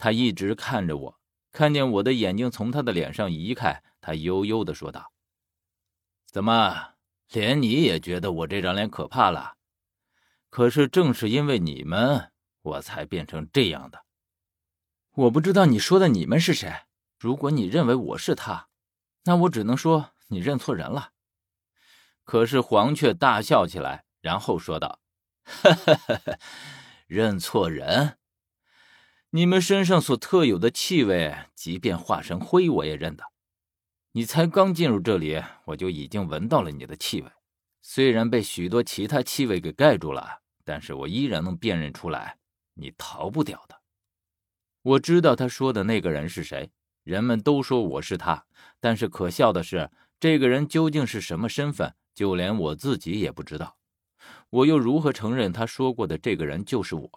他一直看着我，看见我的眼睛从他的脸上移开，他悠悠的说道：“怎么，连你也觉得我这张脸可怕了？可是正是因为你们，我才变成这样的。我不知道你说的你们是谁。如果你认为我是他，那我只能说你认错人了。”可是黄却大笑起来，然后说道：“哈哈哈哈，认错人。”你们身上所特有的气味，即便化成灰，我也认得。你才刚进入这里，我就已经闻到了你的气味。虽然被许多其他气味给盖住了，但是我依然能辨认出来，你逃不掉的。我知道他说的那个人是谁，人们都说我是他，但是可笑的是，这个人究竟是什么身份，就连我自己也不知道。我又如何承认他说过的这个人就是我？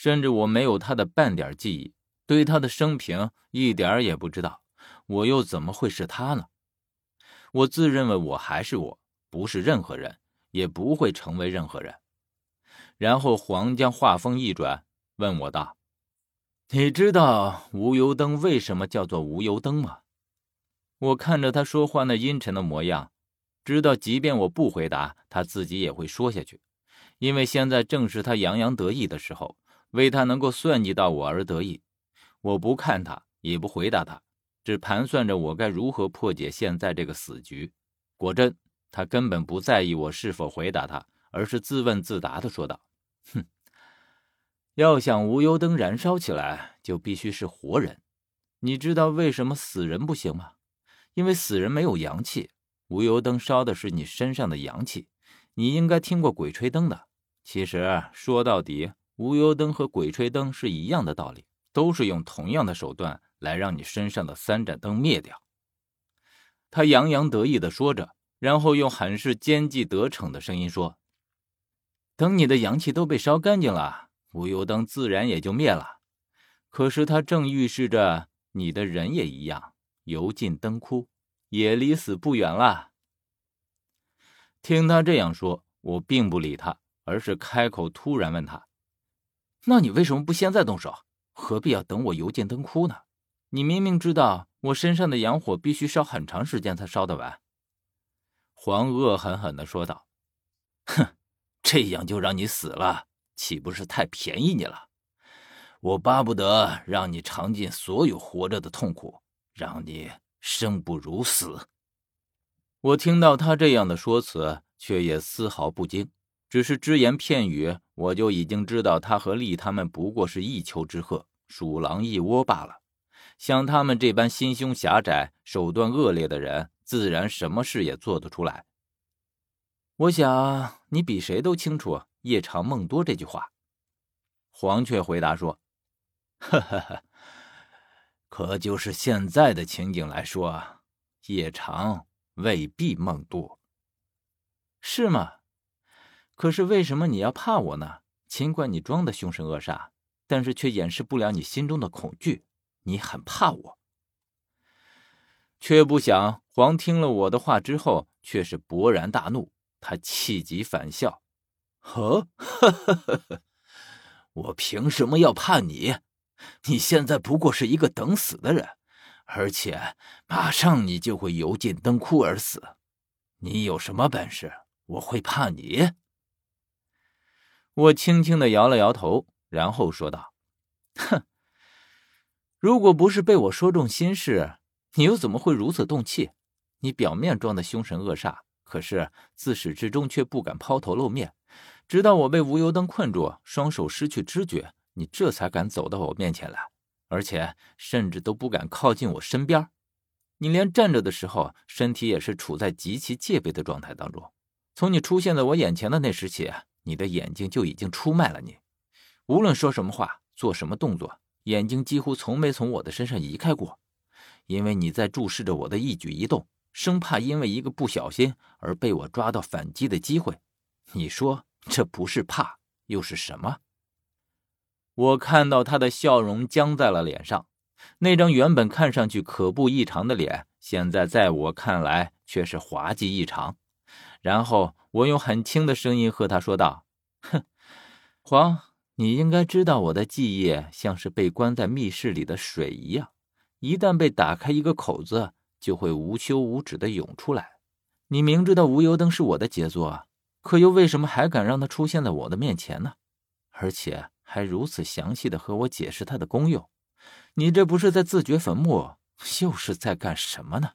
甚至我没有他的半点记忆，对他的生平一点也不知道，我又怎么会是他呢？我自认为我还是我，不是任何人，也不会成为任何人。然后黄将话锋一转，问我道：“你知道无油灯为什么叫做无油灯吗？”我看着他说话那阴沉的模样，知道即便我不回答，他自己也会说下去，因为现在正是他洋洋得意的时候。为他能够算计到我而得意，我不看他，也不回答他，只盘算着我该如何破解现在这个死局。果真，他根本不在意我是否回答他，而是自问自答的说道：“哼，要想无油灯燃烧起来，就必须是活人。你知道为什么死人不行吗？因为死人没有阳气，无油灯烧的是你身上的阳气。你应该听过鬼吹灯的。其实说到底。”无油灯和鬼吹灯是一样的道理，都是用同样的手段来让你身上的三盏灯灭掉。他洋洋得意的说着，然后用很是奸计得逞的声音说：“等你的阳气都被烧干净了，无油灯自然也就灭了。可是它正预示着你的人也一样，油尽灯枯，也离死不远了。”听他这样说，我并不理他，而是开口突然问他。那你为什么不现在动手？何必要等我油尽灯枯呢？你明明知道我身上的阳火必须烧很长时间才烧得完。”黄恶狠狠地说道，“哼，这样就让你死了，岂不是太便宜你了？我巴不得让你尝尽所有活着的痛苦，让你生不如死。”我听到他这样的说辞，却也丝毫不惊。只是只言片语，我就已经知道他和丽他们不过是一丘之貉，鼠狼一窝罢了。像他们这般心胸狭窄、手段恶劣的人，自然什么事也做得出来。我想你比谁都清楚“夜长梦多”这句话。黄雀回答说：“哈哈哈，可就是现在的情景来说，夜长未必梦多，是吗？”可是为什么你要怕我呢？尽管你装的凶神恶煞，但是却掩饰不了你心中的恐惧。你很怕我，却不想黄听了我的话之后，却是勃然大怒。他气急反笑：“呵，我凭什么要怕你？你现在不过是一个等死的人，而且马上你就会油尽灯枯而死。你有什么本事？我会怕你？”我轻轻的摇了摇头，然后说道：“哼，如果不是被我说中心事，你又怎么会如此动气？你表面装的凶神恶煞，可是自始至终却不敢抛头露面，直到我被无油灯困住，双手失去知觉，你这才敢走到我面前来，而且甚至都不敢靠近我身边。你连站着的时候，身体也是处在极其戒备的状态当中。从你出现在我眼前的那时起。”你的眼睛就已经出卖了你，无论说什么话，做什么动作，眼睛几乎从没从我的身上移开过，因为你在注视着我的一举一动，生怕因为一个不小心而被我抓到反击的机会。你说这不是怕又是什么？我看到他的笑容僵在了脸上，那张原本看上去可怖异常的脸，现在在我看来却是滑稽异常。然后我用很轻的声音和他说道：“哼，黄，你应该知道，我的记忆像是被关在密室里的水一样，一旦被打开一个口子，就会无休无止的涌出来。你明知道无油灯是我的杰作，可又为什么还敢让它出现在我的面前呢？而且还如此详细的和我解释它的功用，你这不是在自掘坟墓，又是在干什么呢？